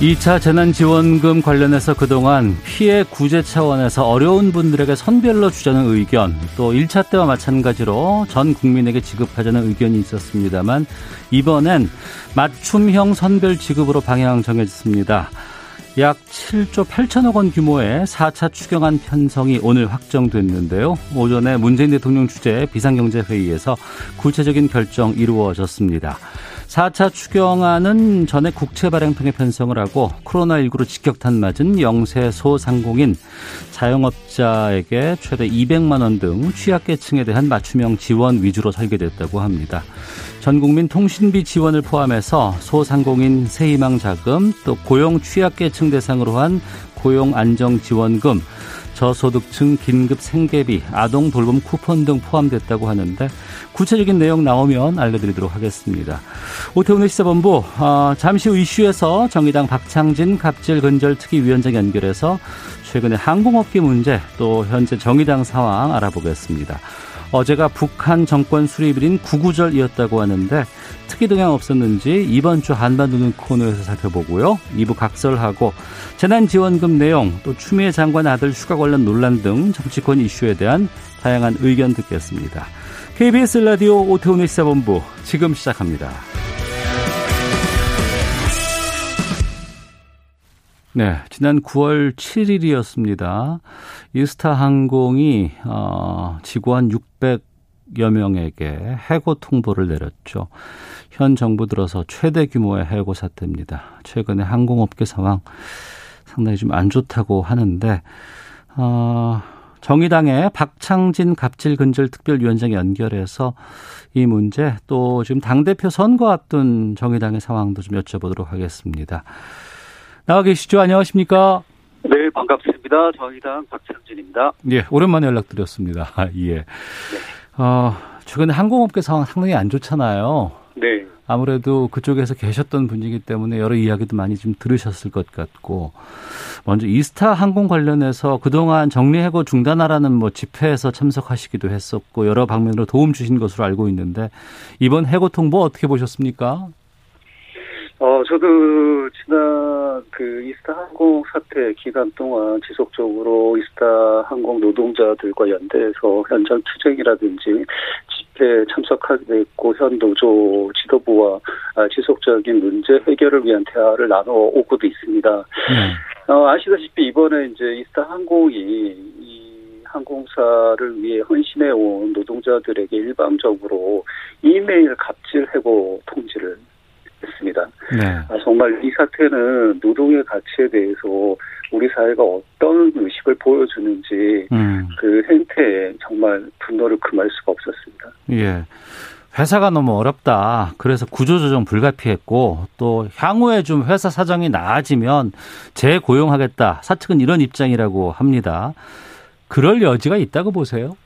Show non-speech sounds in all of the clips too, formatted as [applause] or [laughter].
(2차) 재난지원금 관련해서 그동안 피해 구제 차원에서 어려운 분들에게 선별로 주자는 의견 또 (1차) 때와 마찬가지로 전 국민에게 지급하자는 의견이 있었습니다만 이번엔 맞춤형 선별 지급으로 방향 정해졌습니다. 약 7조 8천억 원 규모의 4차 추경안 편성이 오늘 확정됐는데요. 오전에 문재인 대통령 주재 비상경제회의에서 구체적인 결정 이루어졌습니다. 4차 추경안은 전에 국채 발행 통해 편성을 하고 코로나19로 직격탄 맞은 영세 소상공인 자영업자에게 최대 200만 원 등 취약계층에 대한 맞춤형 지원 위주로 설계됐다고 합니다. 전 국민 통신비 지원을 포함해서 소상공인 새희망 자금 또 고용 취약계층 대상으로 한 고용 안정 지원금 저소득층 긴급 생계비, 아동 돌봄 쿠폰 등 포함됐다고 하는데 구체적인 내용 나오면 알려드리도록 하겠습니다. 오태훈의 시사본부 어, 잠시 후 이슈에서 정의당 박창진 갑질 근절 특위 위원장 연결해서 최근의 항공업계 문제 또 현재 정의당 상황 알아보겠습니다. 어제가 북한 정권 수립일인 구구절이었다고 하는데 특이 동향 없었는지 이번 주 한반도는 코너에서 살펴보고요. 2부 각설하고 재난지원금 내용 또 추미애 장관 아들 휴가 관련 논란 등 정치권 이슈에 대한 다양한 의견 듣겠습니다. KBS 라디오 오태훈의 시사본부 지금 시작합니다. 네, 지난 9월 7일이었습니다. 이스타 항공이 어, 직원 600여 명에게 해고 통보를 내렸죠. 현 정부 들어서 최대 규모의 해고 사태입니다. 최근에 항공업계 상황 상당히 좀 안 좋다고 하는데 어, 정의당의 박창진 갑질 근절 특별위원장 연결해서 이 문제 또 지금 당 대표 선거 앞둔 정의당의 상황도 좀 여쭤보도록 하겠습니다. 나와 계시죠? 안녕하십니까? 네, 반갑습니다. 정의당 박창진입니다. 예, 오랜만에 연락드렸습니다. [laughs] 예. 네. 어, 최근에 항공업계 상황 상당히 안 좋잖아요. 네. 아무래도 그쪽에서 계셨던 분이기 때문에 여러 이야기도 많이 좀 들으셨을 것 같고 먼저 이스타 항공 관련해서 그동안 정리해고 중단하라는 뭐 집회에서 참석하시기도 했었고 여러 방면으로 도움 주신 것으로 알고 있는데 이번 해고 통보 어떻게 보셨습니까? 어, 저도 지난 그 이스타 항공 사태 기간 동안 지속적으로 이스타 항공 노동자들과 연대해서 현장 투쟁이라든지 집회 참석하게 됐고 현 노조 지도부와 아, 지속적인 문제 해결을 위한 대화를 나눠 오고도 있습니다. 네. 어, 아시다시피 이번에 이제 이스타 항공이 이 항공사를 위해 헌신해 온 노동자들에게 일방적으로 이메일 갑질 해고 통지를 했습니다. 네. 아, 정말 이 사태는 노동의 가치에 대해서 우리 사회가 어떤 의식을 보여주는지 음. 그 행태에 정말 분노를 금할 수가 없었습니다. 예. 회사가 너무 어렵다. 그래서 구조조정 불가피했고 또 향후에 좀 회사 사정이 나아지면 재고용하겠다. 사측은 이런 입장이라고 합니다. 그럴 여지가 있다고 보세요?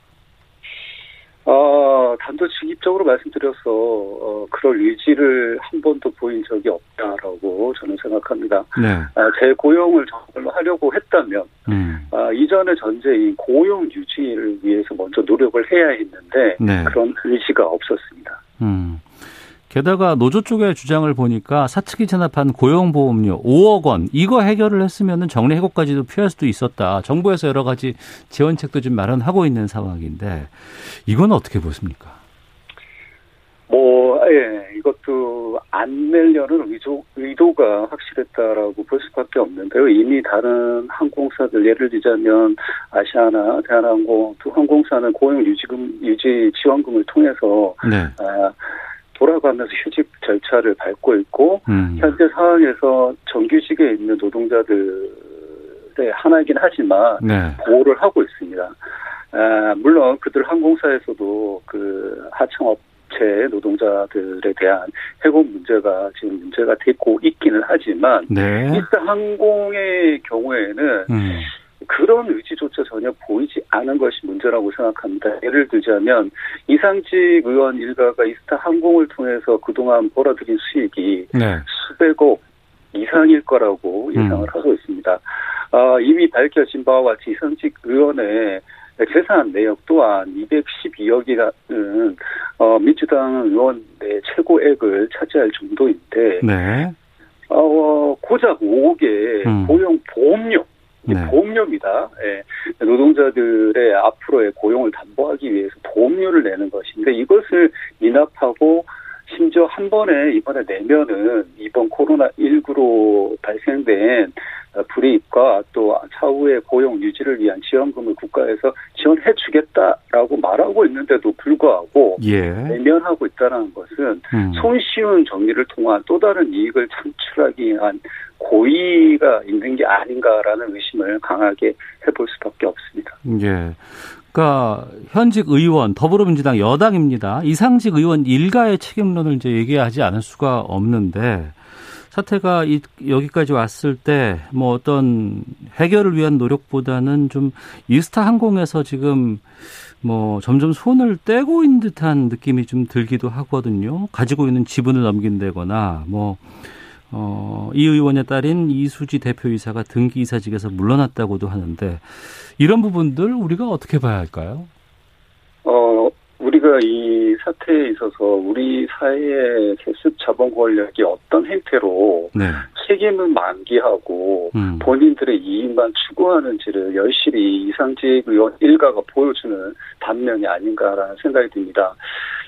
어, 단도직입적으로 말씀드려서 어, 그럴 의지를 한 번도 보인 적이 없다라고 저는 생각합니다. 네. 아, 재 고용을 정말로 하려고 했다면 음. 아, 이전의 전제인 고용 유지를 위해서 먼저 노력을 해야 했는데 네. 그런 의지가 없었습니다. 음. 게다가 노조 쪽의 주장을 보니까 사측이 체납한 고용보험료 5억 원 이거 해결을 했으면 정리 해고까지도 피할 수도 있었다. 정부에서 여러 가지 지원책도 좀 마련하고 있는 상황인데 이건 어떻게 보십니까? 뭐, 예, 이것도 안 내려는 의도, 의도가 확실했다라고 볼 수밖에 없는데요. 이미 다른 항공사들 예를 들자면 아시아나 대한항공 두 항공사는 고용 유지금 유지 지원금을 통해서 네. 아, 돌아가면서 휴직 절차를 밟고 있고 음. 현재 상황에서 정규직에 있는 노동자들의 하나이긴 하지만 네. 보호를 하고 있습니다. 아, 물론 그들 항공사에서도 그 하청업 체 노동자들에 대한 해고 문제가 지금 문제가 되고 있기는 하지만 네. 일단 항공의 경우에는 음. 그런 의지조차 전혀 보이지 않은 것이 문제라고 생각합니다. 예를 들자면 이상직 의원 일가가 이스타 항공을 통해서 그동안 벌어들인 수익이 네. 수백억 이상일 거라고 예상을 음. 하고 있습니다. 어, 이미 밝혀진 바와 같이 현직 의원의 재산 내역 또한 212억이라는 어, 민주당 의원의 최고액을 차지할 정도인데 네. 어, 고작 5억의 음. 고용 보험료 네. 보험료입니다. 예. 노동자들의 앞으로의 고용을 담보하기 위해서 보험료를 내는 것인데 이것을 미납하고 심지어 한 번에 이번에 내면은 이번 코로나19로 발생된 불이익과 또 차후의 고용 유지를 위한 지원금을 국가에서 지원해 주겠다라고 말하고 있는데도 불구하고 예. 내면하고 있다는 것은 음. 손쉬운 정리를 통한 또 다른 이익을 창출하기 위한 고의가 있는 게 아닌가라는 의심을 강하게 해볼 수밖에 없습니다. 예. 그러니까 현직 의원 더불어민주당 여당입니다. 이상직 의원 일가의 책임론을 이제 얘기하지 않을 수가 없는데 사태가 이, 여기까지 왔을 때 뭐 어떤 해결을 위한 노력보다는 좀 이스타 항공에서 지금 뭐 점점 손을 떼고 있는 듯한 느낌이 좀 들기도 하거든요. 가지고 있는 지분을 넘긴다거나 뭐 어, 이 의원의 딸인 이수지 대표이사가 등기이사직에서 물러났다고도 하는데 이런 부분들 우리가 어떻게 봐야 할까요? 어, 우리가 이 사태에 있어서 우리 사회의 세습 자본 권력이 어떤 행태로 네. 책임을 만기하고 음. 본인들의 이익만 추구하는지를 열심히 이상직 의원 일가가 보여주는 단면이 아닌가라는 생각이 듭니다.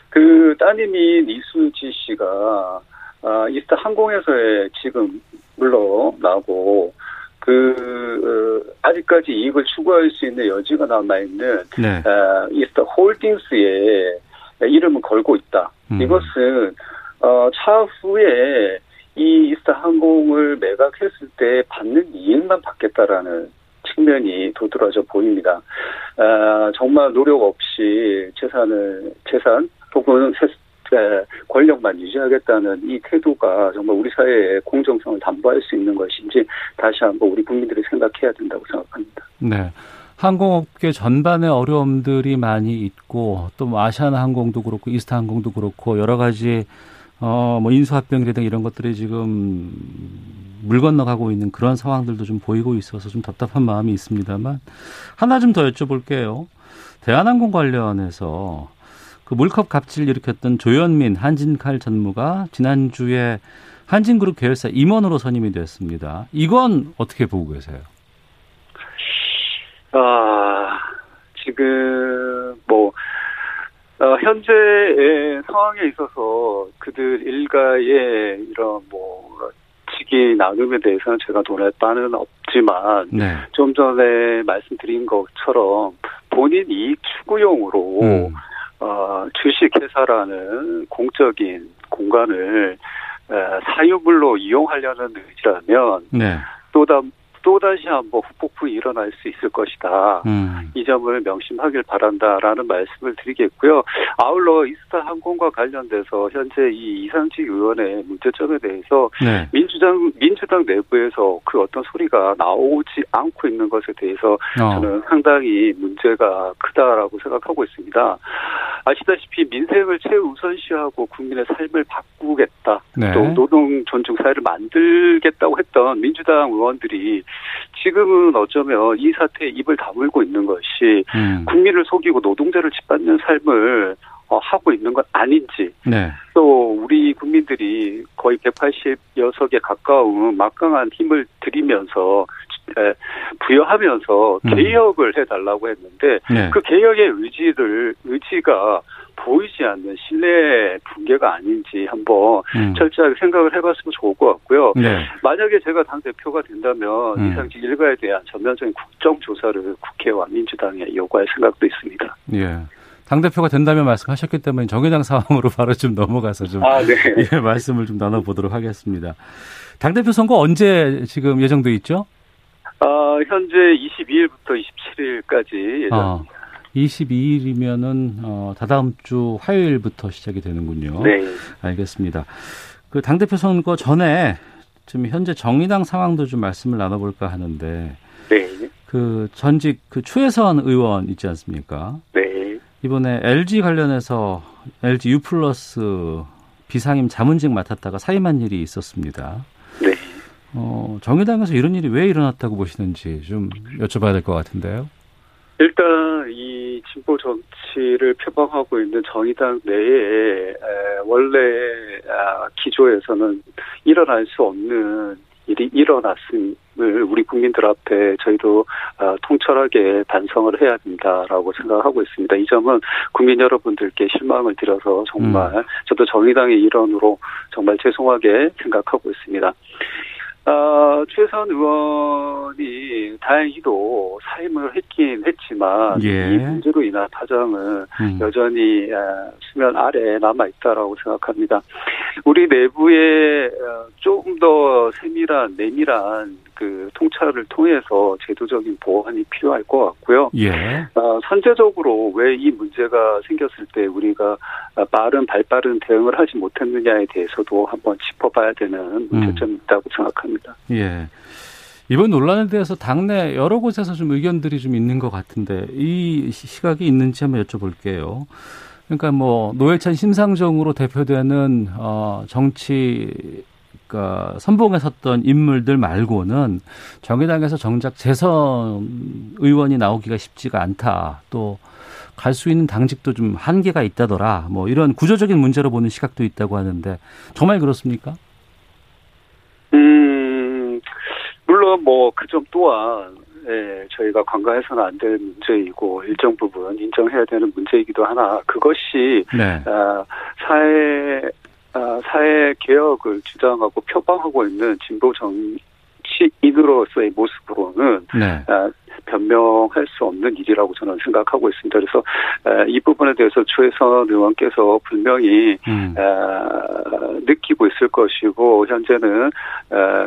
그 따님인 이수지 씨가 아, 이스타 항공에서의 지금 물러나고 그 어, 아직까지 이익을 추구할 수 있는 여지가 남아 있는 네. 어, 이스타 홀딩스에 이름을 걸고 있다. 음. 이것은 어, 차후에 이 이스타 항공을 매각했을 때 받는 이익만 받겠다라는 측면이 도드라져 보입니다. 아, 정말 노력 없이 재산을 재산 혹은 권력만 유지하겠다는 이 태도가 정말 우리 사회의 공정성을 담보할 수 있는 것인지 다시 한번 우리 국민들이 생각해야 된다고 생각합니다. 네. 항공업계 전반의 어려움들이 많이 있고 또 뭐 아시아나 항공도 그렇고 이스타 항공도 그렇고 여러 가지 어 뭐 인수합병이라든가 이런 것들이 지금 물 건너가고 있는 그런 상황들도 좀 보이고 있어서 좀 답답한 마음이 있습니다만 하나 좀 더 여쭤볼게요. 대한항공 관련해서 그 물컵 갑질 일으켰던 조현민 한진칼 전무가 지난주에 한진그룹 계열사 임원으로 선임이 되었습니다. 이건 어떻게 보고 계세요? 아, 지금 뭐 어, 현재의 상황에 있어서 그들 일가의 이런 뭐 직위 나눔에 대해서는 제가 돈에 바는 없지만 네. 좀 전에 말씀드린 것처럼 본인 이익 추구용으로 음. 어, 주식회사라는 공적인 공간을 어, 사유물로 이용하려는 의지라면 네. 또다 또다시 한번 후폭풍이 일어날 수 있을 것이다. 음. 이 점을 명심하길 바란다라는 말씀을 드리겠고요. 아울러 이스타 항공과 관련돼서 현재 이 이상직 의원의 문제점에 대해서 네. 민주당 민주당 내부에서 그 어떤 소리가 나오지 않고 있는 것에 대해서 어. 저는 상당히 문제가 크다라고 생각하고 있습니다. 아시다시피 민생을 최우선시하고 국민의 삶을 바꾸겠다. 네. 또 노동 존중 사회를 만들겠다고 했던 민주당 의원들이 지금은 어쩌면 이 사태에 입을 다물고 있는 것이 음. 국민을 속이고 노동자를 짓밟는 삶을 어, 하고 있는 건 아닌지 네. 또 우리 국민들이 거의 180여 석에 가까운 막강한 힘을 들이면서 부여하면서 음. 개혁을 해달라고 했는데 네. 그 개혁의 의지를 의지가 보이지 않는 신뢰 붕괴가 아닌지 한번 음. 철저하게 생각을 해봤으면 좋을 것 같고요. 네. 만약에 제가 당 대표가 된다면 음. 이상직 일가에 대한 전면적인 국정 조사를 국회와 민주당에 요구할 생각도 있습니다. 예. 당 대표가 된다면 말씀하셨기 때문에 정의당 상황으로 [laughs] 바로 좀 넘어가서 좀 아, 네. [laughs] 예, 말씀을 좀 나눠보도록 하겠습니다. 당 대표 선거 언제 지금 예정돼 있죠? 어, 현재 22일부터 27일까지 예정입니다. 어. 22일이면은 어, 다다음 주 화요일부터 시작이 되는군요. 네. 알겠습니다. 그 당대표 선거 전에 지금 현재 정의당 상황도 좀 말씀을 나눠볼까 하는데. 네. 그 전직 그 추혜선 의원 있지 않습니까? 네. 이번에 LG 관련해서 LG U 플러스 비상임 자문직 맡았다가 사임한 일이 있었습니다. 네. 어, 정의당에서 이런 일이 왜 일어났다고 보시는지 좀 여쭤봐야 될 것 같은데요. 일단 이 진보 정치를 표방하고 있는 정의당 내에 원래 아, 기조에서는 일어날 수 없는 일이 일어났음을 우리 국민들 앞에 저희도 아, 통철하게 반성을 해야 된다라고 생각하고 있습니다. 이 점은 국민 여러분들께 실망을 드려서 정말 음. 저도 정의당의 일원으로 정말 죄송하게 생각하고 있습니다. 어, 최선 의원이 다행히도 사임을 했긴 했지만 예. 이 문제로 인한 파장은 음. 여전히 아, 수면 아래에 남아 있다라고 생각합니다. 우리 내부에 어, 조금 더 세밀한 내밀한 그 통찰을 통해서 제도적인 보완이 필요할 것 같고요. 예. 어, 선제적으로 왜 이 문제가 생겼을 때 우리가 빠른 발빠른 대응을 하지 못했느냐에 대해서도 한번 짚어봐야 되는 문제점이 음. 있다고 생각합니다. 예. 이번 논란에 대해서 당내 여러 곳에서 좀 의견들이 좀 있는 것 같은데 이 시각이 있는지 한번 여쭤볼게요. 그러니까 뭐 노회찬 심상정으로 대표되는 어 정치 그러니까 선봉에 섰던 인물들 말고는 정의당에서 정작 재선 의원이 나오기가 쉽지가 않다. 또 갈 수 있는 당직도 좀 한계가 있다더라. 뭐 이런 구조적인 문제로 보는 시각도 있다고 하는데 정말 그렇습니까? 음 물론 뭐 그 점 또한 예, 저희가 관가해서는 안 될 문제이고 일정 부분 인정해야 되는 문제이기도 하나 그것이 네. 아, 사회 아, 사회 개혁을 주장하고 표방하고 있는 진보 정치인으로서의 모습으로는 네. 아, 변명할 수 없는 일이라고 저는 생각하고 있습니다. 그래서 이 부분에 대해서 최선 의원께서 분명히 음. 느끼고 있을 것이고 현재는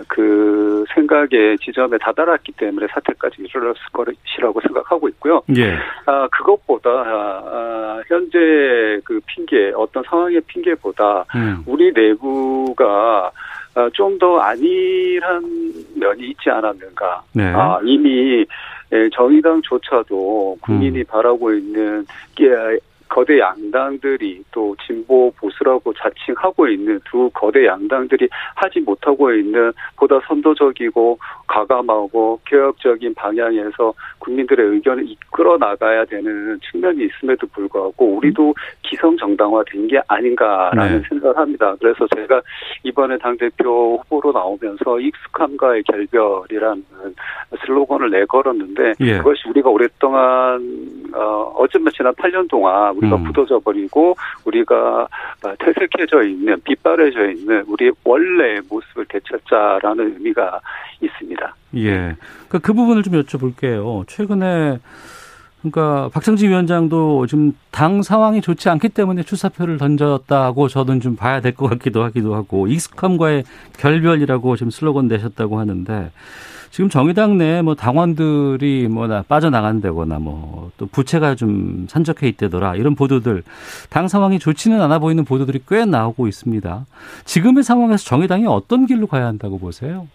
그 생각의 지점에 다다랐기 때문에 사태까지 일어났을 것이라고 생각하고 있고요. 예. 아, 그것보다 아, 현재 그 핑계 어떤 상황의 핑계보다 음. 우리 내부가 좀더 안일한 면이 있지 않았는가. 네. 아, 이미 예, 정의당조차도 국민이 음. 바라고 있는 거대 양당들이 또 진보 보수라고 자칭하고 있는 두 거대 양당들이 하지 못하고 있는 보다 선도적이고 가감하고 개혁적인 방향에서 국민들의 의견을 이끌어 나가야 되는 측면이 있음에도 불구하고 우리도 기성 정당화된 게 아닌가라는 네. 생각을 합니다. 그래서 제가 이번에 당 대표 후보로 나오면서 익숙함과의 결별이라는 슬로건을 내걸었는데 예. 그것이 우리가 오랫동안 어, 어쩌면 지난 8년 동안 우리가 음. 굳어져 버리고 우리가 퇴색해져 있는 빗바래져 있는 우리 원래 모습을 되찾자라는 의미가 있습니다. 예. 그러니까 그 부분을 좀 여쭤볼게요. 최근에 그러니까 박정지 위원장도 지금 당 상황이 좋지 않기 때문에 출사표를 던졌다고 저는 좀 봐야 될 것 같기도 하기도 하고 익숙함과의 결별이라고 지금 슬로건 내셨다고 하는데 지금 정의당 내 뭐 당원들이 뭐나 빠져나간다거나 뭐 또 부채가 좀 산적해 있다더라 이런 보도들 당 상황이 좋지는 않아 보이는 보도들이 꽤 나오고 있습니다. 지금의 상황에서 정의당이 어떤 길로 가야 한다고 보세요?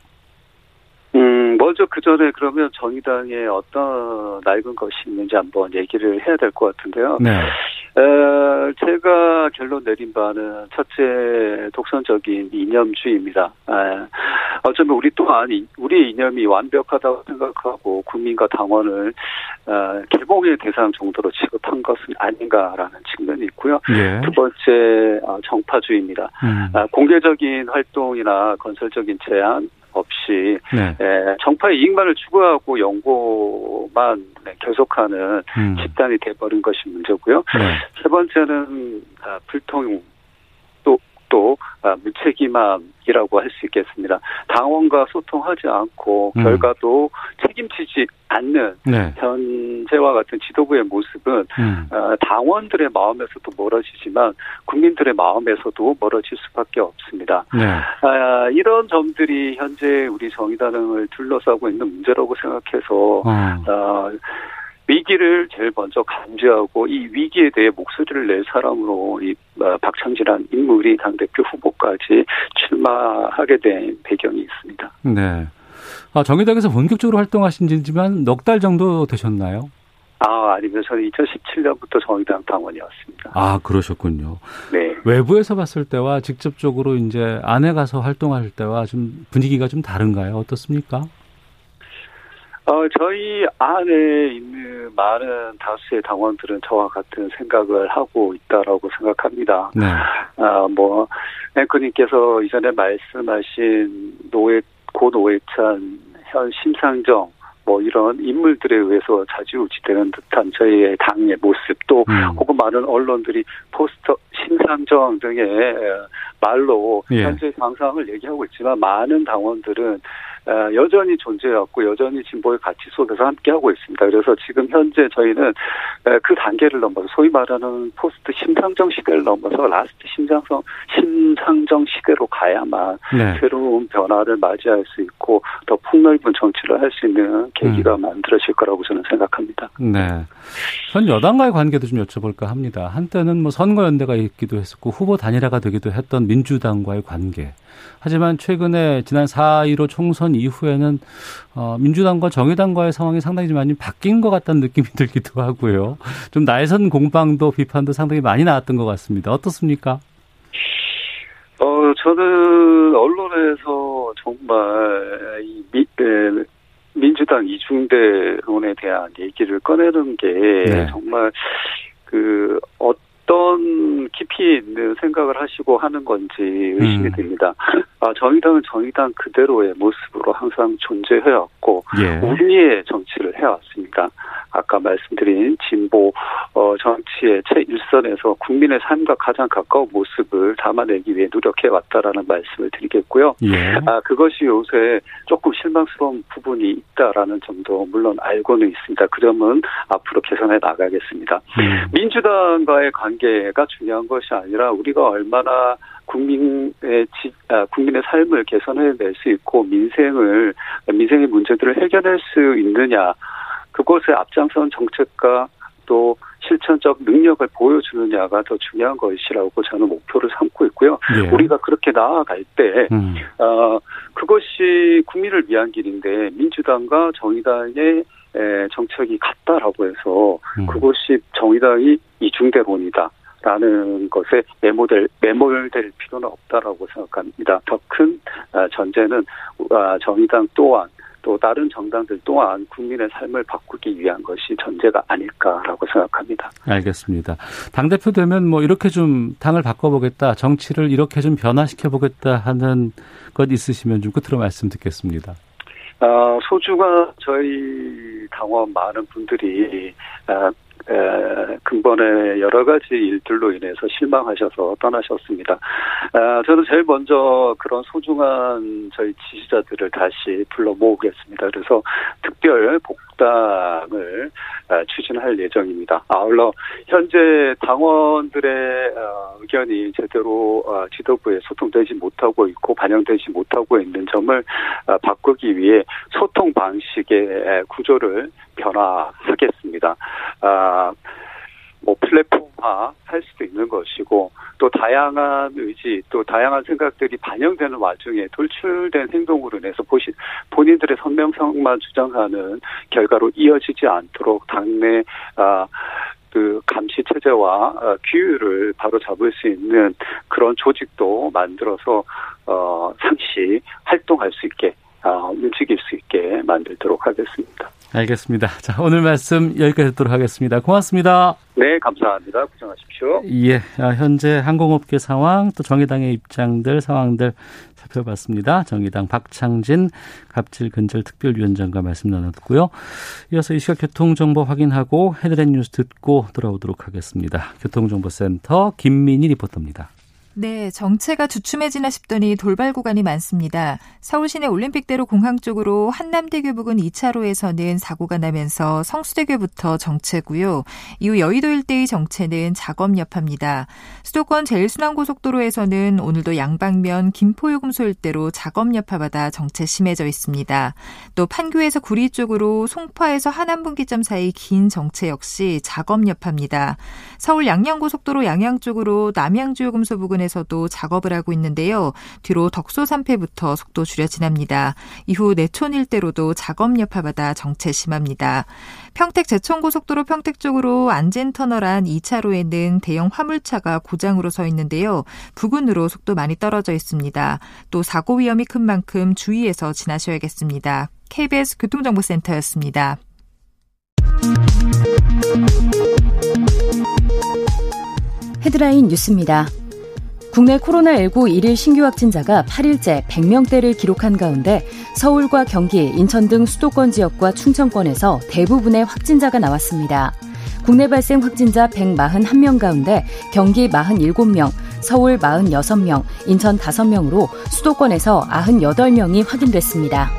음, 먼저 그 전에 그러면 정의당에 어떤 낡은 것이 있는지 한번 얘기를 해야 될 것 같은데요. 네. 에, 제가 결론 내린 바는 첫째 독선적인 이념주의입니다. 에, 어쩌면 우리 또한 우리의 이념이 완벽하다고 생각하고 국민과 당원을 에, 개봉의 대상 정도로 취급한 것은 아닌가라는 측면이 있고요. 예. 두 번째 어, 정파주의입니다. 음. 아, 공개적인 활동이나 건설적인 제안 없이 네. 에, 정파의 이익만을 추구하고 연구만 네, 계속하는 음. 집단이 돼버린 것이 문제고요. 네. 세 번째는 아, 불통 또, 또 아, 무책임함이라고 할 수 있겠습니다. 당원과 소통하지 않고 음. 결과도 책임지지 않는 네. 현재와 같은 지도부의 모습은 음. 어, 당원들의 마음에서도 멀어지지만 국민들의 마음에서도 멀어질 수밖에 없습니다. 네. 아, 이런 점들이 현재 우리 정의당을 둘러싸고 있는 문제라고 생각해서 음. 어, 위기를 제일 먼저 감지하고 이 위기에 대해 목소리를 낼 사람으로 이 어, 박창진한 인물이 당대표 후보까지 출마하게 된 배경이 있습니다. 네. 아, 정의당에서 본격적으로 활동하신 지만 넉 달 정도 되셨나요? 아, 아니면 저는 2017년부터 정의당 당원이었습니다. 아, 그러셨군요. 네. 외부에서 봤을 때와 직접적으로 이제 안에 가서 활동할 때와 좀 분위기가 좀 다른가요? 어떻습니까? 어, 저희 안에 있는 많은 다수의 당원들은 저와 같은 생각을 하고 있다라고 생각합니다. 네. 아, 뭐, 앵커님께서 이전에 말씀하신 노회, 고 노회찬, 현 심상정, 뭐 이런 인물들에 의해서 자지우지되는 듯한 저희의 당의 모습 또 음. 혹은 많은 언론들이 post 심상정 등의 말로 예. 현재 당 상황을 얘기하고 있지만 많은 당원들은 어, 여전히 존재해왔고 여전히 진보의 가치 속에서 함께하고 있습니다. 그래서 지금 현재 저희는 어, 그 단계를 넘어서 소위 말하는 post 심상정 시대를 넘어서 last 심상정 심상정 시대로 가야만 네. 새로운 변화를 맞이할 수 있고 더 폭넓은 정치를 할 수 있는 계기가 음. 만들어질 거라고 저는 생각합니다. 네. 전 여당과의 관계도 좀 여쭤볼까 합니다. 한때는 뭐 선거연대가 있기도 했었고 후보 단일화가 되기도 했던 민주당과의 관계. 하지만 최근에 지난 4.15 총선 이후에는 어, 민주당과 정의당과의 상황이 상당히 좀 많이 바뀐 것 같다는 느낌이 [laughs] 들기도 하고요. 좀 날선 공방도 비판도 상당히 많이 나왔던 것 같습니다. 어떻습니까? 어, 저는 언론에서 정말 이 미, 에, 민주당 이중대론에 대한 얘기를 꺼내는 게 네. 정말 그 어떤 깊이 있는 생각을 하시고 하는 건지 의심이 음. 됩니다. 아, 정의당은 정의당 그대로의 모습으로 항상 존재해왔고 예. 우리의 정치를 해왔습니다. 아까 말씀드린 진보 어, 정치의 최일선에서 국민의 삶과 가장 가까운 모습을 담아내기 위해 노력해왔다라는 말씀을 드리겠고요. 예. 아, 그것이 요새 조금 실망스러운 부분이 있다라는 점도 물론 알고는 있습니다. 그 점은 앞으로 개선해 나가겠습니다. 음. 민주당과의 관계가 중요한 것이 아니라 우리가 얼마나 국민의 지, 아, 국민의 삶을 개선해낼 수 있고 민생을 민생의 문제들을 해결할 수 있느냐 그것에 앞장선 정책과 또 실천적 능력을 보여주느냐가 더 중요한 것이라고 저는 목표를 삼고 있고요. 예. 우리가 그렇게 나아갈 때 음. 어, 그것이 국민을 위한 길인데 민주당과 정의당의 에, 정책이 같다라고 해서 음. 그것이 정의당이 이중대론이다. 라는 것에 매몰될, 매몰될 필요는 없다라고 생각합니다. 더 큰 전제는 아, 정의당 또한 또 다른 정당들 또한 국민의 삶을 바꾸기 위한 것이 전제가 아닐까라고 생각합니다. 알겠습니다. 당 대표 되면 뭐 이렇게 좀 당을 바꿔보겠다, 정치를 이렇게 좀 변화시켜 보겠다 하는 것 있으시면 좀 끝으로 말씀 듣겠습니다. 아, 소중한 저희 당원 많은 분들이 아, 에, 근본에 여러 가지 일들로 인해서 실망하셔서 떠나셨습니다. 아, 저는 제일 먼저 그런 소중한 저희 지지자들을 다시 불러 모으겠습니다. 그래서 특별 복 당을 아, 추진할 예정입니다. 아울러 현재 당원들의 어, 의견이 제대로 어, 지도부에 소통되지 못하고 있고 반영되지 못하고 있는 점을 어, 바꾸기 위해 소통 방식의 구조를 변화하겠습니다. 아, 뭐 플랫폼화 할 수도 있는 것이고 또 다양한 의지 또 다양한 생각들이 반영되는 와중에 돌출된 행동으로 인해서 보시, 본인들의 선명성만 주장하는 결과로 이어지지 않도록 당내 아, 그 감시 체제와 어, 규율을 바로 잡을 수 있는 그런 조직도 만들어서 어, 상시 활동할 수 있게 어, 움직일 수 있게 만들도록 하겠습니다. 알겠습니다. 자, 오늘 말씀 여기까지 듣도록 하겠습니다. 고맙습니다. 네, 감사합니다. 고생하십시오. 예, 아, 현재 항공업계 상황, 또 정의당의 입장들, 상황들 살펴봤습니다. 정의당 박창진 갑질 근절 특별위원장과 말씀 나눴고요. 이어서 이 시각 교통정보 확인하고 헤드렛 뉴스 듣고 돌아오도록 하겠습니다. 교통정보센터 김민희 리포터입니다. 네, 정체가 주춤해지나 싶더니 돌발 구간이 많습니다. 서울 시내 올림픽대로 공항 쪽으로 한남대교 부근 2차로에서는 사고가 나면서 성수대교부터 정체고요. 이후 여의도 일대의 정체는 작업 여파입니다. 수도권 제일순환고속도로에서는 오늘도 양방면 김포요금소 일대로 작업 여파받아 정체 심해져 있습니다. 또 판교에서 구리 쪽으로 송파에서 하남분기점 사이 긴 정체 역시 작업 여파입니다. 서울 양양고속도로 양양 쪽으로 남양주요금소 부근 부근에서도 작업을 하고 있는데요. 뒤로 덕소 3패부터 속도 줄여 지납니다. 이후 내촌 일대로도 작업 여파받아 정체 심합니다. 평택 제천고속도로 평택 쪽으로 안진터널 안 2차로에는 대형 화물차가 고장으로 서 있는데요. 부근으로 속도 많이 떨어져 있습니다. 또 사고 위험이 큰 만큼 주의해서 지나셔야겠습니다. KBS 교통정보센터였습니다. 헤드라인 뉴스입니다. 국내 코로나19 1일 신규 확진자가 8일째 100명대를 기록한 가운데 서울과 경기, 인천 등 수도권 지역과 충청권에서 대부분의 확진자가 나왔습니다. 국내 발생 확진자 141명 가운데 경기 47명, 서울 46명, 인천 5명으로 수도권에서 98명이 확인됐습니다.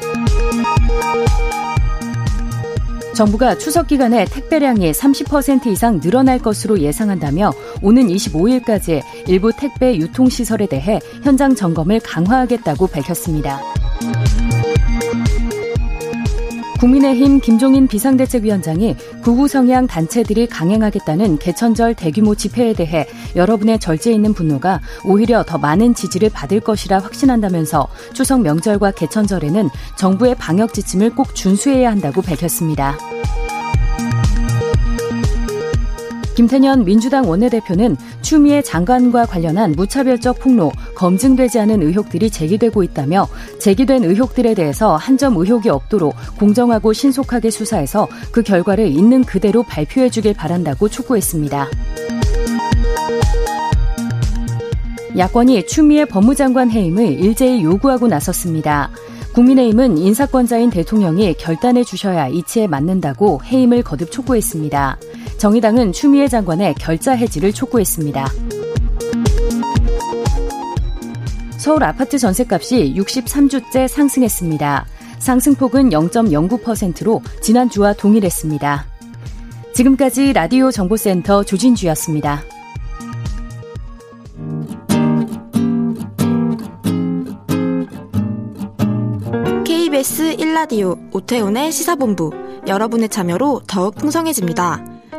정부가 추석 기간에 택배량이 30% 이상 늘어날 것으로 예상한다며 오는 25일까지 일부 택배 유통시설에 대해 현장 점검을 강화하겠다고 밝혔습니다. 국민의힘 김종인 비상대책위원장이 구구 성향 단체들이 강행하겠다는 개천절 대규모 집회에 대해 여러분의 절제에 있는 분노가 오히려 더 많은 지지를 받을 것이라 확신한다면서 추석 명절과 개천절에는 정부의 방역 지침을 꼭 준수해야 한다고 밝혔습니다. 김태년 민주당 원내대표는 추미애 장관과 관련한 무차별적 폭로, 검증되지 않은 의혹들이 제기되고 있다며 제기된 의혹들에 대해서 한 점 의혹이 없도록 공정하고 신속하게 수사해서 그 결과를 있는 그대로 발표해 주길 바란다고 촉구했습니다. 야권이 추미애 법무장관 해임을 일제히 요구하고 나섰습니다. 국민의힘은 인사권자인 대통령이 결단해 주셔야 이치에 맞는다고 해임을 거듭 촉구했습니다. 정의당은 추미애 장관의 결자 해지를 촉구했습니다. 서울 아파트 전셋값이 63주째 상승했습니다. 상승폭은 0.09%로 지난주와 동일했습니다. 지금까지 라디오 정보센터 조진주였습니다. KBS 1라디오 오태훈의 시사본부 여러분의 참여로 더욱 풍성해집니다.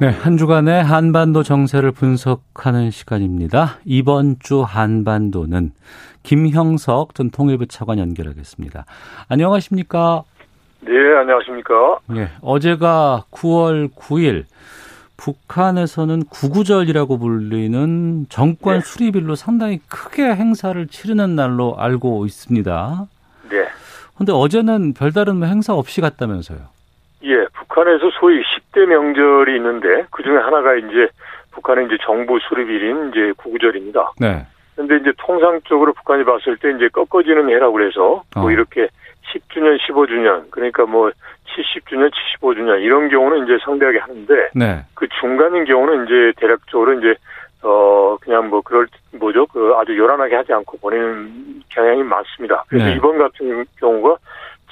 네, 한 주간의 한반도 정세를 분석하는 시간입니다. 이번 주 한반도는 김형석 전 통일부 차관 연결하겠습니다. 안녕하십니까? 네, 안녕하십니까? 네, 어제가 9월 9일 북한에서는 구구절이라고 불리는 정권 네. 수립일로 상당히 크게 행사를 치르는 날로 알고 있습니다. 네. 근데 어제는 별다른 뭐 행사 없이 갔다면서요? 예, 북한에서 소위 10대 명절이 있는데 그 중에 하나가 이제 북한의 이제 정부 수립일인 이제 구구절입니다. 네. 근데 이제 통상적으로 북한이 봤을 때 이제 꺾어지는 해라고 그래서 뭐 어. 이렇게 10주년, 15주년, 그러니까 뭐 70주년, 75주년 이런 경우는 이제 상대하게 하는데 네. 그 중간인 경우는 이제 대략적으로 이제 어 그냥 뭐 그럴 뭐죠 그 아주 요란하게 하지 않고 보내는 경향이 많습니다. 그래서 네. 이번 같은 경우가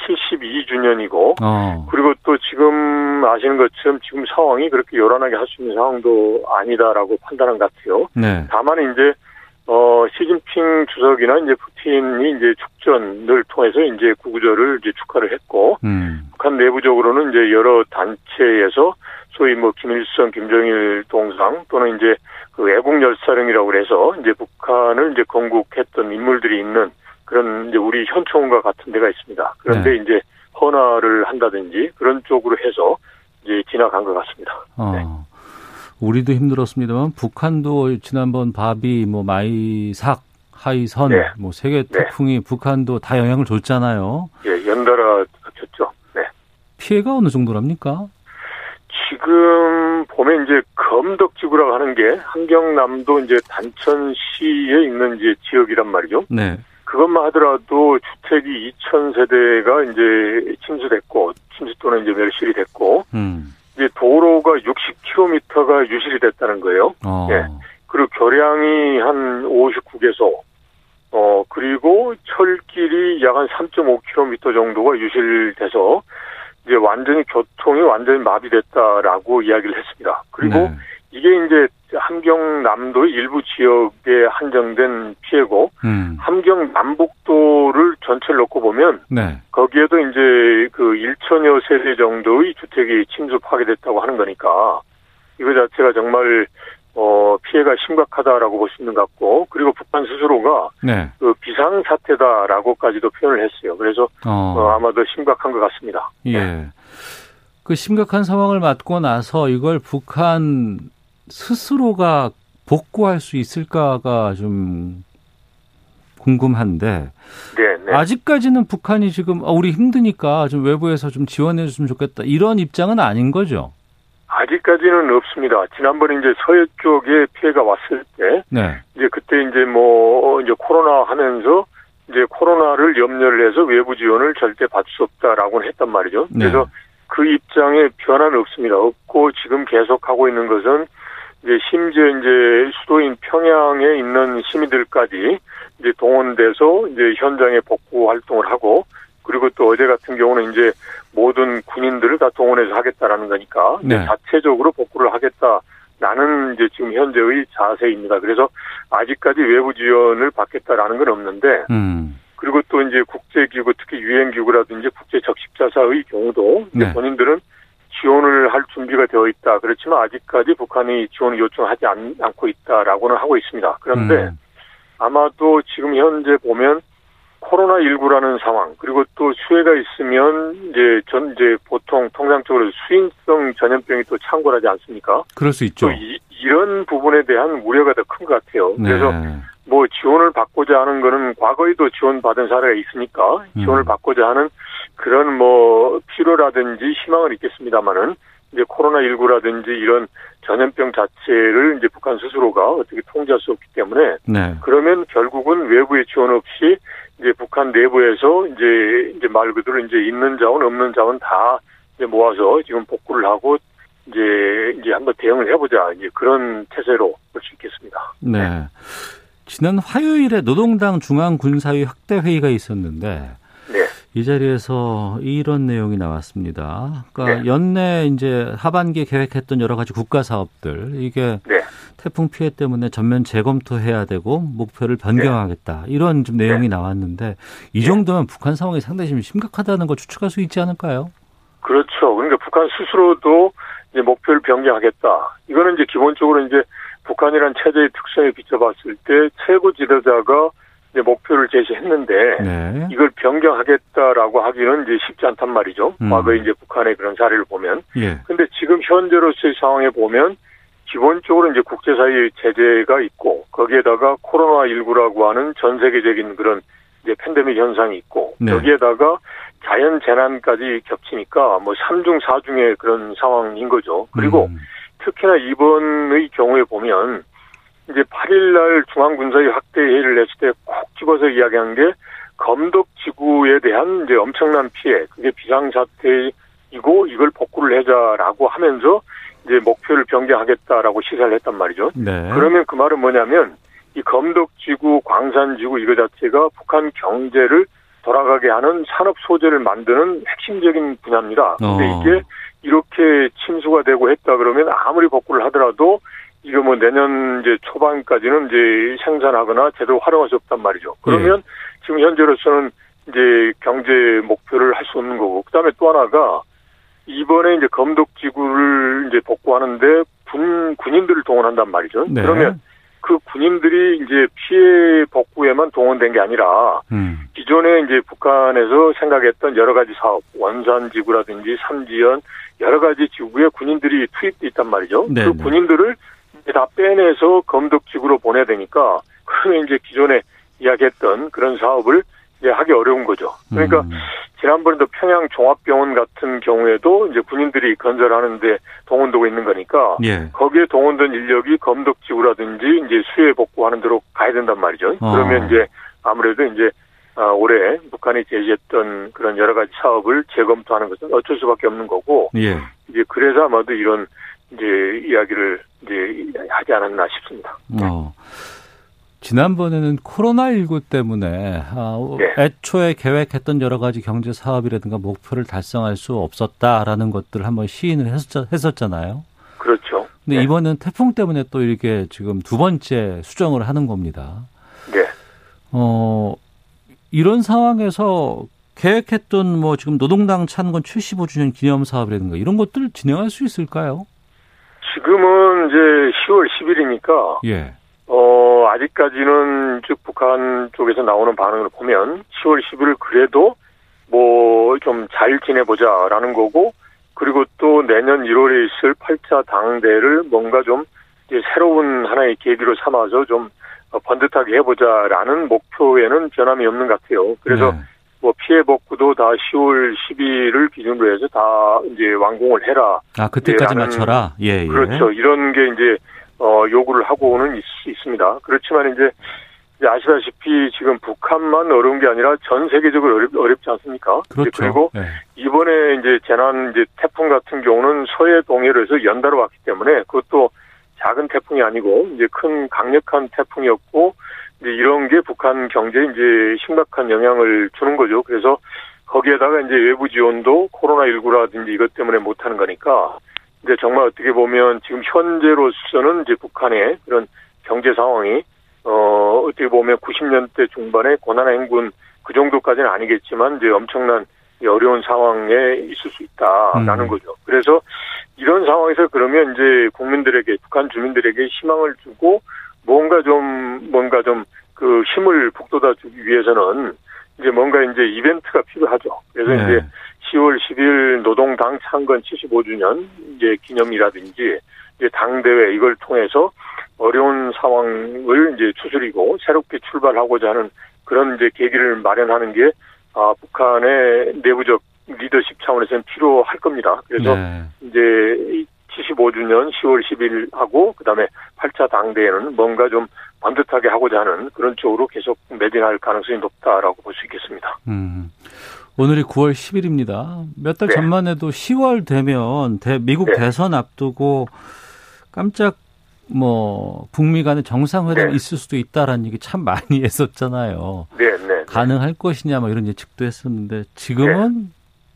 72주년이고 어. 그리고 또 지금 아시는 것처럼 지금 상황이 그렇게 요란하게 할 수 있는 상황도 아니다라고 판단한 것 같아요. 네. 다만 이제 어, 시진핑 주석이나 이제 푸틴이 이제 축전을 통해서 이제 구구절을 이제 축하를 했고, 음. 북한 내부적으로는 이제 여러 단체에서 소위 뭐 김일성, 김정일 동상 또는 이제 그 애국 열사령이라고 그래서 이제 북한을 이제 건국했던 인물들이 있는 그런 이제 우리 현충원과 같은 데가 있습니다. 그런데 네. 이제 헌화를 한다든지 그런 쪽으로 해서 이제 지나간 것 같습니다. 어. 네. 우리도 힘들었습니다만 북한도 지난번 바비 뭐 마이삭 하이선 네. 뭐 세계 네. 태풍이 네. 북한도 다 영향을 줬잖아요. 예, 연달아 줬죠. 네. 피해가 어느 정도랍니까? 지금 보면 이제 검덕지구라고 하는 게 한경남도 이제 단천시에 있는 이제 지역이란 말이죠. 네. 그것만 하더라도 주택이 2천 세대가 이제 침수됐고 침수 또는 이제 멸실이 됐고 음. 이제 도로가 60km가 유실이 됐다는 거예요. 어. 예. 그리고 교량이 한 59개소, 어, 그리고 철길이 약 한 3.5km 정도가 유실돼서 이제 완전히 교통이 완전히 마비됐다라고 이야기를 했습니다. 그리고 네. 이게 이제 함경남도 일부 지역에 한정된 피해고 음. 함경 남북도를 전체를 놓고 보면 네. 거기에도 이제 그 1천여 세대 정도의 주택이 침수 파괴됐다고 하는 거니까 이거 자체가 정말 어 피해가 심각하다라고 볼 수 있는 것 같고 그리고 북한 스스로가 네. 그 비상 사태다라고까지도 표현을 했어요. 그래서 어. 어 아마도 심각한 것 같습니다. 예. 네. 그 심각한 상황을 맞고 나서 이걸 북한 스스로가 복구할 수 있을까가 좀 궁금한데 네, 네. 아직까지는 북한이 지금 어, 우리 힘드니까 좀 외부에서 좀 지원해 줬으면 좋겠다 이런 입장은 아닌 거죠. 아직까지는 없습니다. 지난번에 이제 서해 쪽에 피해가 왔을 때 네. 이제 그때 이제 뭐 이제 코로나 하면서 이제 코로나를 염려를 해서 외부 지원을 절대 받을 수 없다라고는 했단 말이죠. 네. 그래서 그 입장에 변화는 없습니다. 없고 지금 계속 하고 있는 것은 이제 심지어 이제 수도인 평양에 있는 시민들까지 이제 동원돼서 이제 현장에 복구 활동을 하고 그리고 또 어제 같은 경우는 이제 모든 군인들을 다 동원해서 하겠다라는 거니까 네. 자체적으로 복구를 하겠다라는 이제 지금 현재의 자세입니다. 그래서 아직까지 외부 지원을 받겠다라는 건 없는데 음. 그리고 또 이제 국제기구 특히 유엔기구라든지 국제적십자사의 경우도 네. 본인들은 지원을 할 준비가 되어 있다. 그렇지만 아직까지 북한이 지원을 요청하지 않, 고 있다라고는 하고 있습니다. 그런데 음. 아마도 지금 현재 보면 코로나19라는 상황, 그리고 또 수해가 있으면 이제 전, 이제 보통 통상적으로 수인성 전염병이 또 창궐하지 않습니까? 그럴 수 있죠. 이, 런 부분에 대한 우려가 더 큰 것 같아요. 네. 그래서 뭐 지원을 받고자 하는 거는 과거에도 지원받은 사례가 있으니까 지원을 음. 받고자 하는 그런 뭐 필요라든지 희망은 있겠습니다만은 이제 코로나19라든지 이런 전염병 자체를 이제 북한 스스로가 어떻게 통제할 수 없기 때문에 네. 그러면 결국은 외부의 지원 없이 이제 북한 내부에서 이제 이제 말 그대로 이제 있는 자원 없는 자원 다 이제 모아서 지금 복구를 하고 이제 이제 한번 대응을 해보자 이제 그런 태세로 볼 수 있겠습니다. 네. 지난 화요일에 노동당 중앙군사위 확대 회의가 있었는데 네. 이 자리에서 이런 내용이 나왔습니다. 그러니까 네. 연내 이제 하반기에 계획했던 여러 가지 국가 사업들 이게 네. 태풍 피해 때문에 전면 재검토해야 되고 목표를 변경하겠다 네. 이런 좀 내용이 네. 나왔는데 이 네. 정도면 북한 상황이 상당히 좀 심각하다는 걸 추측할 수 있지 않을까요? 그렇죠. 그러니까 북한 스스로도 이제 목표를 변경하겠다. 이거는 이제 기본적으로 이제 북한이란 체제의 특성에 비춰봤을 때 최고 지도자가 이제 목표를 제시했는데 네. 이걸 변경하겠다라고 하기는 이제 쉽지 않단 말이죠. 음. 과거에 이제 북한의 그런 사례를 보면. 예. 근데 지금 현재로서의 상황에 보면 기본적으로 이제 국제사회 제재가 있고 거기에다가 코로나 19라고 하는 전 세계적인 그런 이제 팬데믹 현상이 있고 네. 여기에다가 자연 재난까지 겹치니까 뭐 3중 4중의 그런 상황인 거죠. 그리고 음. 특히나 이번의 경우에 보면 이제 8일날 중앙군사위 확대 회의를 했을 때 콕 집어서 이야기한 게 검덕 지구에 대한 이제 엄청난 피해, 그게 비상사태이고 이걸 복구를 해자라고 하면서 이제 목표를 변경하겠다라고 시사를 했단 말이죠. 네. 그러면 그 말은 뭐냐면 이 검덕 지구, 광산 지구 이거 자체가 북한 경제를 돌아가게 하는 산업 소재를 만드는 핵심적인 분야입니다. 근데 어. 이게 이렇게 침수가 되고 했다 그러면 아무리 복구를 하더라도 이거 뭐 내년 이제 초반까지는 이제 생산하거나 제대로 활용할 수 없단 말이죠. 그러면 네. 지금 현재로서는 이제 경제 목표를 할 수 없는 거고 그다음에 또 하나가 이번에 이제 검독지구를 이제 복구하는데 군 군인들을 동원한단 말이죠. 네. 그러면 그 군인들이 이제 피해 복구에만 동원된 게 아니라 음. 기존에 이제 북한에서 생각했던 여러 가지 사업, 원산 지구라든지 삼지연 여러 가지 지구에 군인들이 투입돼 있단 말이죠. 네. 그 네. 군인들을 다 빼내서 검독지구로 보내야 되니까 그러면 이제 기존에 이야기했던 그런 사업을 이제 하기 어려운 거죠. 그러니까 음. 지난번에도 평양 종합병원 같은 경우에도 이제 군인들이 건설하는데 동원되고 있는 거니까 예. 거기에 동원된 인력이 검덕지구라든지 이제 수해 복구하는 데로 가야 된단 말이죠. 어. 그러면 이제 아무래도 이제 아, 올해 북한이 제시했던 그런 여러 가지 사업을 재검토하는 것은 어쩔 수밖에 없는 거고 예. 이제 그래서 아마도 이런 이제 이야기를 이제 하지 않았나 싶습니다. 어. 지난번에는 코로나19 때문에 아, 네. 애초에 계획했던 여러 가지 경제 사업이라든가 목표를 달성할 수 없었다라는 것들을 한번 시인을 했었, 잖아요 그렇죠. 근데 네. 이번은 태풍 때문에 또 이렇게 지금 두 번째 수정을 하는 겁니다. 네. 어, 이런 상황에서 계획했던 뭐 지금 노동당 찬건 75주년 기념 사업이라든가 이런 것들을 진행할 수 있을까요? 지금은 이제 10월 10일이니까 예. 어, 아직까지는 즉 북한 쪽에서 나오는 반응을 보면 10월 10일 그래도 뭐 좀 잘 지내보자라는 거고 그리고 또 내년 1월에 있을 8차 당대를 뭔가 좀 이제 새로운 하나의 계기로 삼아서 좀 번듯하게 해보자라는 목표에는 변함이 없는 것 같아요. 그래서 네. 뭐 피해 복구도 다 10월 10일을 기준으로 해서 다 이제 완공을 해라. 아 그때까지 맞춰라. 예, 예. 그렇죠. 이런 게 이제 어 요구를 하고는 있, 있습니다. 그렇지만 이제 아시다시피 지금 북한만 어려운 게 아니라 전 세계적으로 어렵, 어렵지 않습니까? 그렇죠. 그리고 네. 이번에 이제 재난 이제 태풍 같은 경우는 서해 동해로 해서 연달아 왔기 때문에 그것도 작은 태풍이 아니고 이제 큰 강력한 태풍이었고 이제 이런 게 북한 경제에 이제 심각한 영향을 주는 거죠. 그래서 거기에다가 이제 외부 지원도 코로나19라든지 이것 때문에 못 하는 거니까 이제 정말 어떻게 보면 지금 현재로서는 이제 북한의 그런 경제 상황이 어 어떻게 보면 90년대 중반에 고난 행군 그 정도까지는 아니겠지만 이제 엄청난 어려운 상황에 있을 수 있다라는 음. 거죠. 그래서 이런 상황에서 그러면 이제 국민들에게 북한 주민들에게 희망을 주고 뭔가 좀 뭔가 좀 그 힘을 북돋아 주기 위해서는 이제 뭔가 이제 이벤트가 필요하죠. 그래서 네. 이제 10월 10일 노동당 창건 75주년 이제 기념이라든지 이제 당 대회 이걸 통해서 어려운 상황을 이제 추스리고 새롭게 출발하고자 하는 그런 이제 계기를 마련하는 게 아, 북한의 내부적 리더십 차원에서는 필요할 겁니다. 그래서 네. 이제 75주년 10월 10일 하고 그다음에 8차 당대회는 뭔가 좀 반듯하게 하고자 하는 그런 쪽으로 계속 매진할 가능성이 높다라고 볼 수 있겠습니다. 음. 오늘이 9월 10일입니다. 몇달 네. 전만 해도 10월 되면 대, 미국 네. 대선 앞두고 깜짝 뭐 북미 간의 정상회담이 네. 있을 수도 있다라는 얘기 참 많이 [laughs] 했었잖아요. 네, 네. 네. 가능할 것이냐 뭐 이런 예측도 했었는데 지금은 네.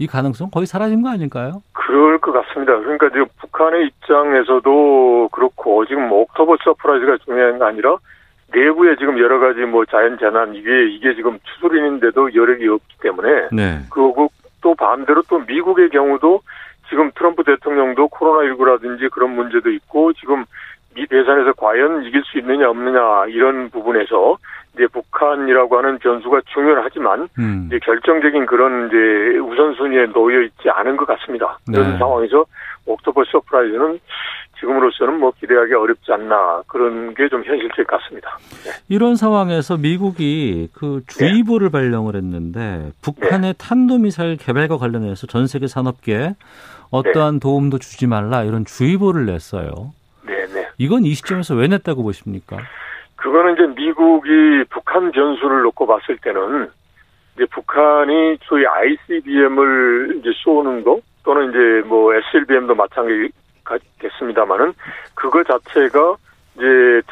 이 가능성 거의 사라진 거 아닐까요? 그럴 것 같습니다. 그러니까 지금 북한의 입장에서도 그렇고 지금 뭐 October surprise가 중요한 게 아니라 내부에 지금 여러 가지 뭐 자연 재난 이게 이게 지금 추수철인데도 여력이 없기 때문에 네. 그리고 또 반대로 또 미국의 경우도 지금 트럼프 대통령도 코로나19라든지 그런 문제도 있고 지금 미 대선에서 과연 이길 수 있느냐 없느냐 이런 부분에서 이제 북한이라고 하는 변수가 중요하지만 음. 이제 결정적인 그런 이제 우선순위에 놓여 있지 않은 것 같습니다. 그런 네. 상황에서 October surprise는 지금으로서는 뭐 기대하기 어렵지 않나 그런 게 좀 현실적 같습니다. 네. 이런 상황에서 미국이 그 주의보를 네. 발령을 했는데 북한의 네. 탄도미사일 개발과 관련해서 전 세계 산업계에 어떠한 네. 도움도 주지 말라 이런 주의보를 냈어요. 네, 네. 이건 이 시점에서 왜 냈다고 보십니까? 그거는 이제 미국이 북한 변수를 놓고 봤을 때는 이제 북한이 소위 ICBM을 이제 쏘는 거 또는 이제 뭐 SLBM도 마찬가지겠습니다만은 그거 자체가 이제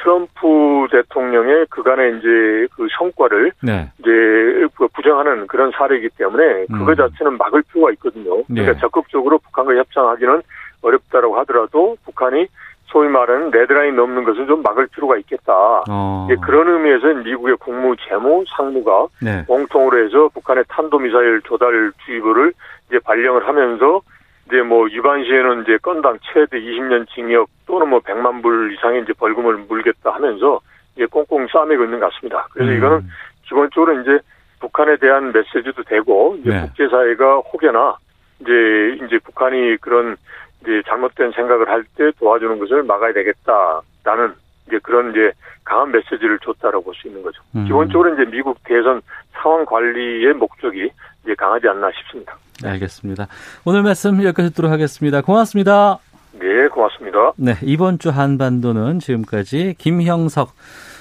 트럼프 대통령의 그간의 이제 그 성과를 네. 이제 그 부정하는 그런 사례이기 때문에 그거 음. 자체는 막을 필요가 있거든요. 그러니까 네. 적극적으로 북한과 협상하기는 어렵다라고 하더라도 북한이 소위 말하는 레드라인 넘는 것을 좀 막을 필요가 있겠다. 어. 그런 의미에서 미국의 국무 재무 상무가 네. 공통으로 해서 북한의 탄도미사일 조달 주의보를 이제 발령을 하면서 이제 뭐 위반 시에는 이제 건당 최대 20년 징역 또는 뭐 100만 불 이상의 이제 벌금을 물겠다 하면서 이제 꽁꽁 싸매고 있는 것 같습니다. 그래서 음. 이거는 기본적으로 이제 북한에 대한 메시지도 되고 이제 네. 국제사회가 혹여나 이제 이제 북한이 그런 이제 잘못된 생각을 할 때 도와주는 것을 막아야 되겠다라는 이제 그런 이제 강한 메시지를 줬다라고 볼 수 있는 거죠. 음. 기본적으로 이제 미국 대선 상황 관리의 목적이 이제 강하지 않나 싶습니다. 네, 알겠습니다. 오늘 말씀 여기까지 듣도록 하겠습니다. 고맙습니다. 네, 고맙습니다. 네, 이번 주 한반도는 지금까지 김형석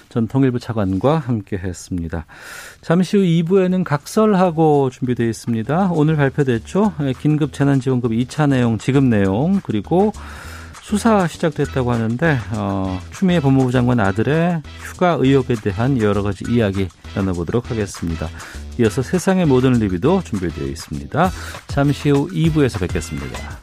전 통일부 차관과 함께 했습니다. 잠시 후 2부에는 각설하고 준비되어 있습니다. 오늘 발표됐죠? 네, 긴급 재난지원금 2차 내용, 지급 내용, 그리고 수사 시작됐다고 하는데 어, 추미애 법무부 장관 아들의 휴가 의혹에 대한 여러 가지 이야기 나눠보도록 하겠습니다. 이어서 세상의 모든 리뷰도 준비되어 있습니다. 잠시 후 2부에서 뵙겠습니다.